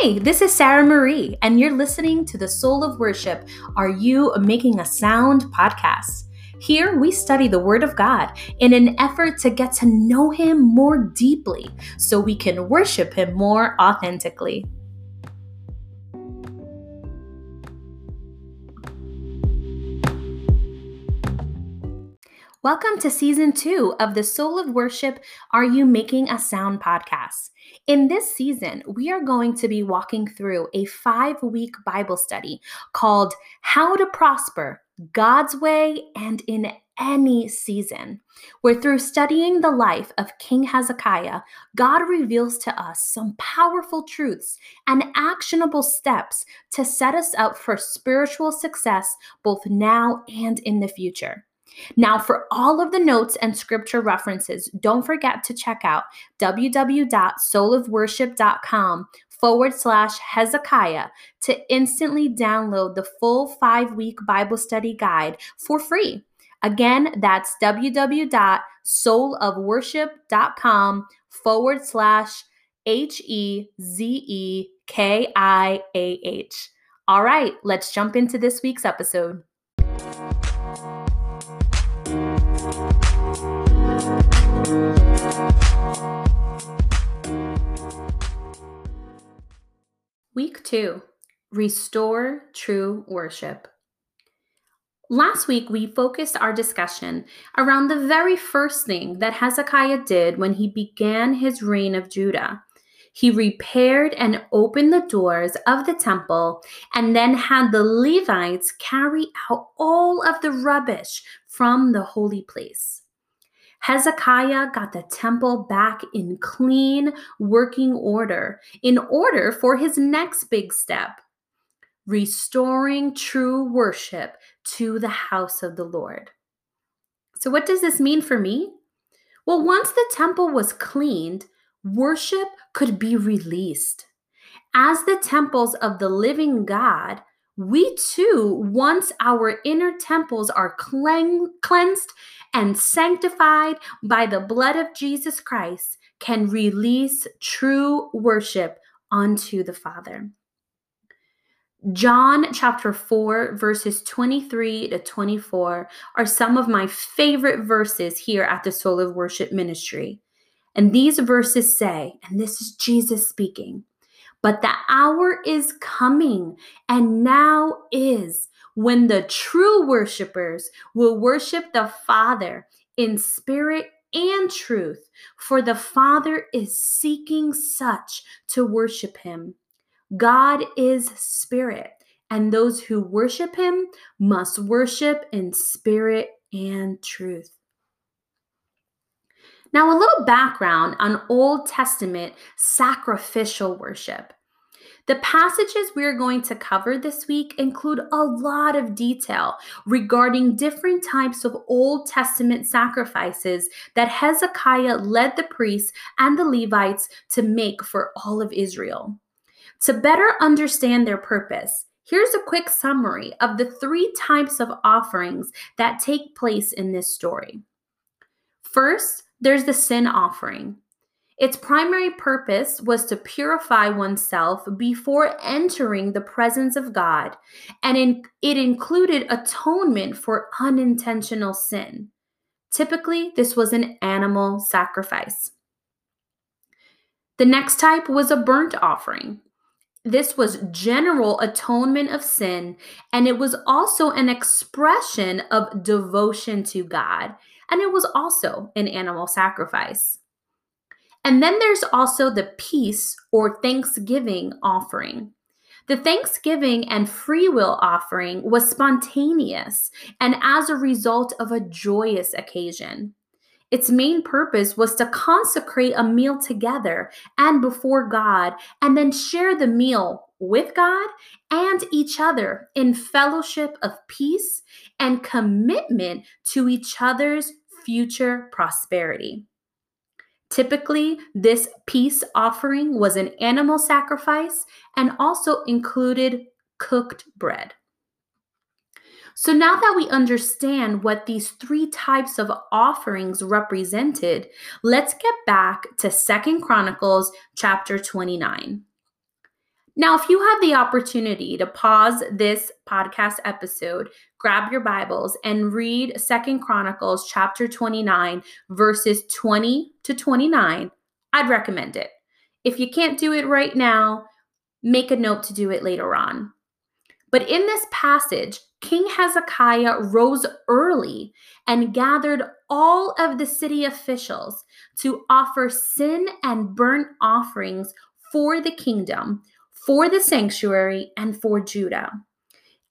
Hey, this is Sarah Marie, and you're listening to the Soul of Worship Are You Making a Sound podcast. Here we study the Word of God in an effort to get to know Him more deeply so we can worship Him more authentically. Welcome to season two of the Soul of Worship Are You Making a Sound podcast. In this season, we are going to be walking through a five week Bible study called How to Prosper God's Way and in Any Season, where through studying the life of King Hezekiah, God reveals to us some powerful truths and actionable steps to set us up for spiritual success both now and in the future. Now, for all of the notes and scripture references, don't forget to check out www.soulofworship.com forward slash Hezekiah to instantly download the full five week Bible study guide for free. Again, that's www.soulofworship.com forward slash H E Z E K I A H. All right, let's jump into this week's episode. Week two Restore True Worship. Last week, we focused our discussion around the very first thing that Hezekiah did when he began his reign of Judah. He repaired and opened the doors of the temple and then had the Levites carry out all of the rubbish from the holy place. Hezekiah got the temple back in clean working order in order for his next big step restoring true worship to the house of the Lord. So, what does this mean for me? Well, once the temple was cleaned, worship could be released. As the temples of the living God, we too, once our inner temples are cleansed and sanctified by the blood of Jesus Christ, can release true worship unto the Father. John chapter 4, verses 23 to 24 are some of my favorite verses here at the Soul of Worship Ministry. And these verses say, and this is Jesus speaking, but the hour is coming, and now is when the true worshipers will worship the Father in spirit and truth, for the Father is seeking such to worship him. God is spirit, and those who worship him must worship in spirit and truth. Now, a little background on Old Testament sacrificial worship. The passages we're going to cover this week include a lot of detail regarding different types of Old Testament sacrifices that Hezekiah led the priests and the Levites to make for all of Israel. To better understand their purpose, here's a quick summary of the three types of offerings that take place in this story. First, there's the sin offering. Its primary purpose was to purify oneself before entering the presence of God, and in, it included atonement for unintentional sin. Typically, this was an animal sacrifice. The next type was a burnt offering. This was general atonement of sin, and it was also an expression of devotion to God, and it was also an animal sacrifice. And then there's also the peace or thanksgiving offering. The Thanksgiving and free will offering was spontaneous and as a result of a joyous occasion. Its main purpose was to consecrate a meal together and before God, and then share the meal with God and each other in fellowship of peace and commitment to each other's future prosperity. Typically, this peace offering was an animal sacrifice and also included cooked bread. So now that we understand what these three types of offerings represented, let's get back to Second Chronicles chapter 29. Now, if you have the opportunity to pause this podcast episode, grab your Bibles and read Second Chronicles chapter 29 verses 20 to 29, I'd recommend it. If you can't do it right now, make a note to do it later on. But in this passage, King Hezekiah rose early and gathered all of the city officials to offer sin and burnt offerings for the kingdom, for the sanctuary, and for Judah.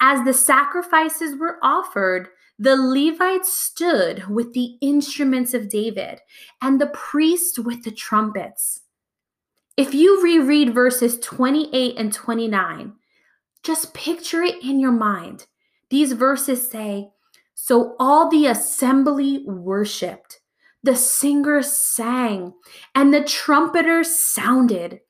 As the sacrifices were offered, the Levites stood with the instruments of David, and the priests with the trumpets. If you reread verses 28 and 29, just picture it in your mind. These verses say, So all the assembly worshiped, the singers sang, and the trumpeters sounded.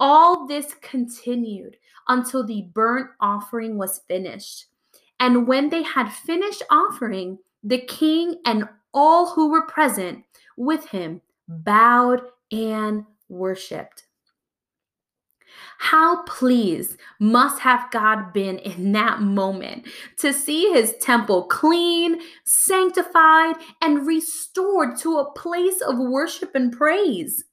All this continued until the burnt offering was finished. And when they had finished offering, the king and all who were present with him bowed and worshiped. How pleased must have God been in that moment to see his temple clean, sanctified, and restored to a place of worship and praise.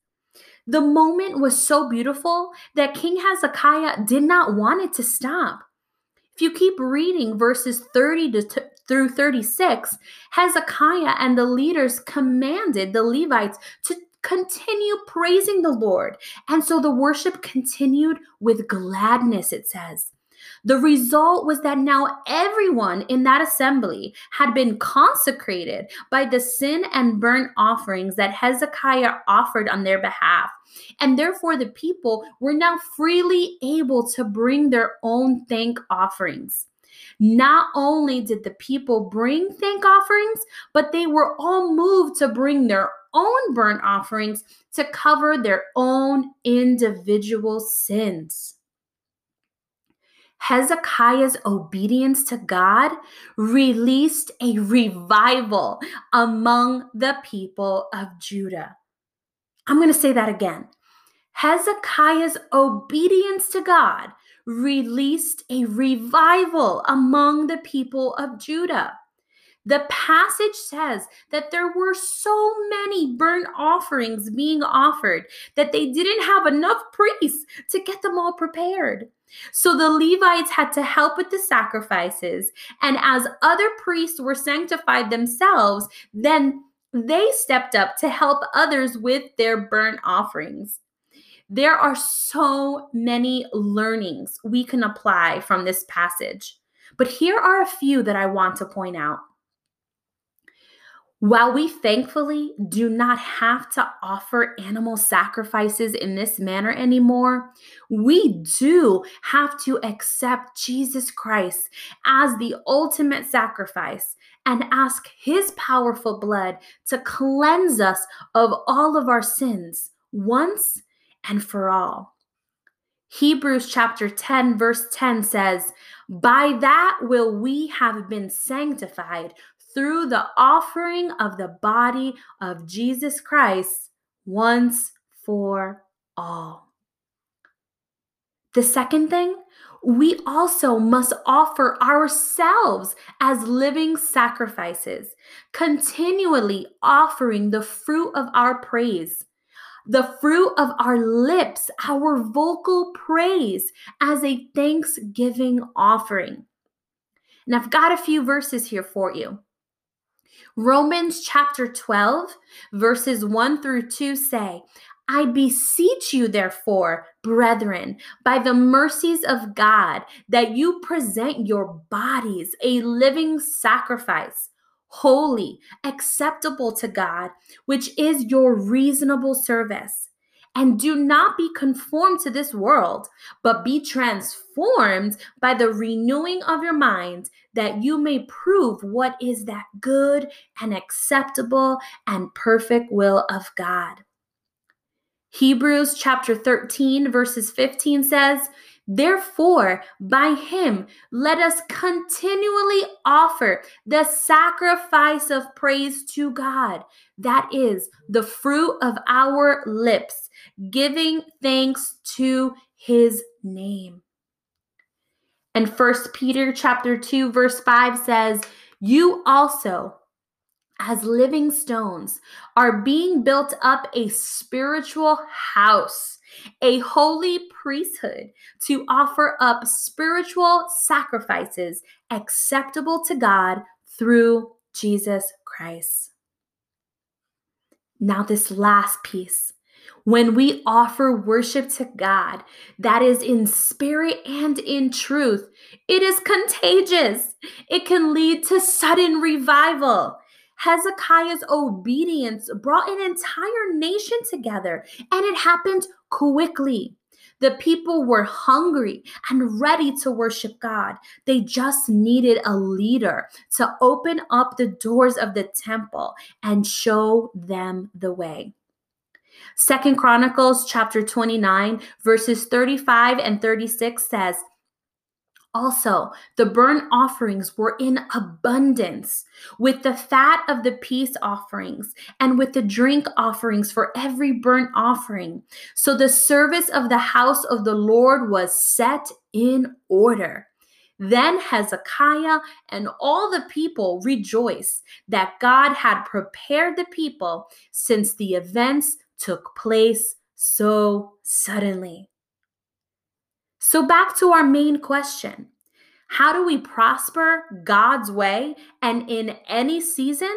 The moment was so beautiful that King Hezekiah did not want it to stop. If you keep reading verses 30 to t- through 36, Hezekiah and the leaders commanded the Levites to continue praising the Lord. And so the worship continued with gladness, it says. The result was that now everyone in that assembly had been consecrated by the sin and burnt offerings that Hezekiah offered on their behalf. And therefore, the people were now freely able to bring their own thank offerings. Not only did the people bring thank offerings, but they were all moved to bring their own burnt offerings to cover their own individual sins. Hezekiah's obedience to God released a revival among the people of Judah. I'm going to say that again. Hezekiah's obedience to God released a revival among the people of Judah. The passage says that there were so many burnt offerings being offered that they didn't have enough priests to get them all prepared. So the Levites had to help with the sacrifices. And as other priests were sanctified themselves, then they stepped up to help others with their burnt offerings. There are so many learnings we can apply from this passage, but here are a few that I want to point out. While we thankfully do not have to offer animal sacrifices in this manner anymore, we do have to accept Jesus Christ as the ultimate sacrifice and ask his powerful blood to cleanse us of all of our sins once and for all. Hebrews chapter 10, verse 10 says, By that will we have been sanctified through the offering of the body of Jesus Christ once for all. The second thing, we also must offer ourselves as living sacrifices, continually offering the fruit of our praise, the fruit of our lips, our vocal praise as a thanksgiving offering. And I've got a few verses here for you. Romans chapter 12, verses 1 through 2 say, I beseech you, therefore, brethren, by the mercies of God, that you present your bodies a living sacrifice, holy, acceptable to God, which is your reasonable service. And do not be conformed to this world, but be transformed by the renewing of your mind, that you may prove what is that good and acceptable and perfect will of God. Hebrews chapter 13, verses 15 says, Therefore, by him, let us continually offer the sacrifice of praise to God. That is the fruit of our lips, giving thanks to his name. And First Peter chapter 2 verse 5 says, "You also as living stones are being built up a spiritual house, a holy priesthood to offer up spiritual sacrifices acceptable to God through Jesus Christ." Now this last piece when we offer worship to God that is in spirit and in truth, it is contagious. It can lead to sudden revival. Hezekiah's obedience brought an entire nation together, and it happened quickly. The people were hungry and ready to worship God. They just needed a leader to open up the doors of the temple and show them the way. Second Chronicles chapter 29 verses 35 and 36 says, also, the burnt offerings were in abundance, with the fat of the peace offerings, and with the drink offerings for every burnt offering. So the service of the house of the Lord was set in order. Then Hezekiah and all the people rejoiced that God had prepared the people since the events took place so suddenly. So, back to our main question How do we prosper God's way and in any season?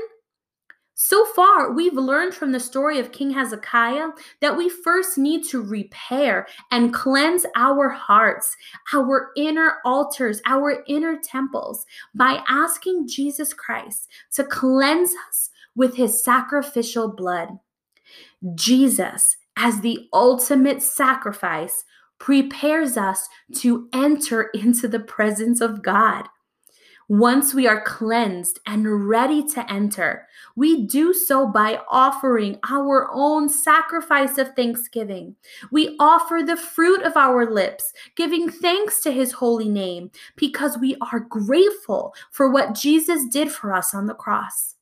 So far, we've learned from the story of King Hezekiah that we first need to repair and cleanse our hearts, our inner altars, our inner temples by asking Jesus Christ to cleanse us with his sacrificial blood. Jesus, as the ultimate sacrifice, prepares us to enter into the presence of God. Once we are cleansed and ready to enter, we do so by offering our own sacrifice of thanksgiving. We offer the fruit of our lips, giving thanks to his holy name because we are grateful for what Jesus did for us on the cross.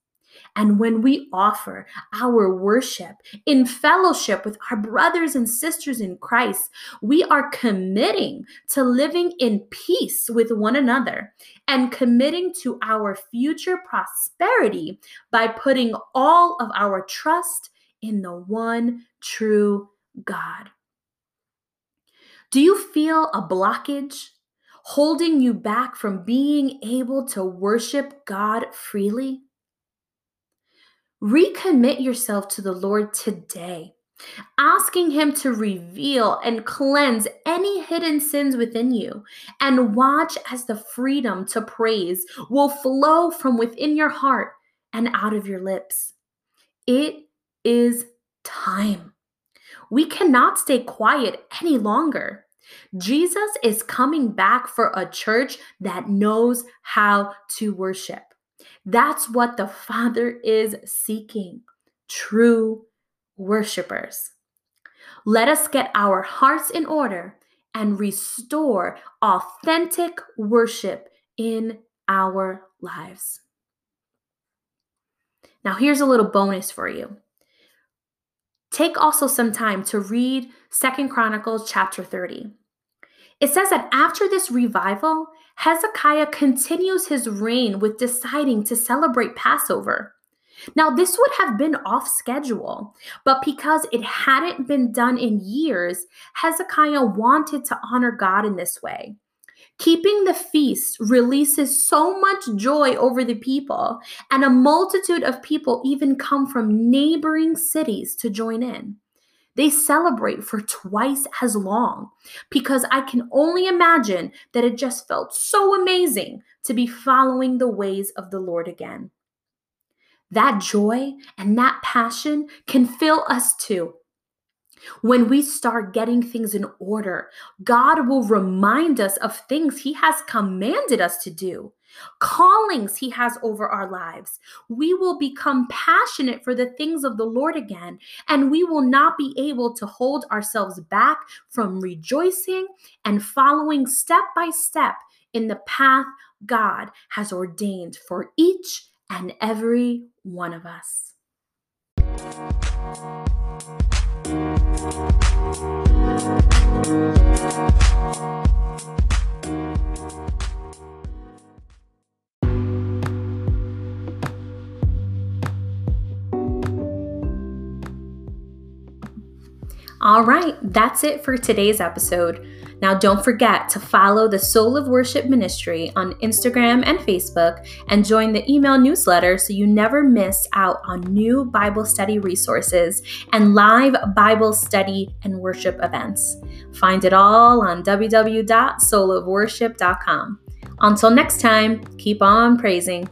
And when we offer our worship in fellowship with our brothers and sisters in Christ, we are committing to living in peace with one another and committing to our future prosperity by putting all of our trust in the one true God. Do you feel a blockage holding you back from being able to worship God freely? Recommit yourself to the Lord today, asking Him to reveal and cleanse any hidden sins within you, and watch as the freedom to praise will flow from within your heart and out of your lips. It is time. We cannot stay quiet any longer. Jesus is coming back for a church that knows how to worship. That's what the Father is seeking true worshipers. Let us get our hearts in order and restore authentic worship in our lives. Now, here's a little bonus for you. Take also some time to read Second Chronicles chapter 30. It says that after this revival, Hezekiah continues his reign with deciding to celebrate Passover. Now, this would have been off schedule, but because it hadn't been done in years, Hezekiah wanted to honor God in this way. Keeping the feast releases so much joy over the people, and a multitude of people even come from neighboring cities to join in they celebrate for twice as long because I can only imagine that it just felt so amazing to be following the ways of the Lord again. That joy and that passion can fill us too. When we start getting things in order, God will remind us of things He has commanded us to do callings He has over our lives. We will become passionate for the things of the Lord again, and we will not be able to hold ourselves back from rejoicing and following step by step in the path God has ordained for each and every one of us. Thank you. All right, that's it for today's episode. Now, don't forget to follow the Soul of Worship Ministry on Instagram and Facebook and join the email newsletter so you never miss out on new Bible study resources and live Bible study and worship events. Find it all on www.soulofworship.com. Until next time, keep on praising.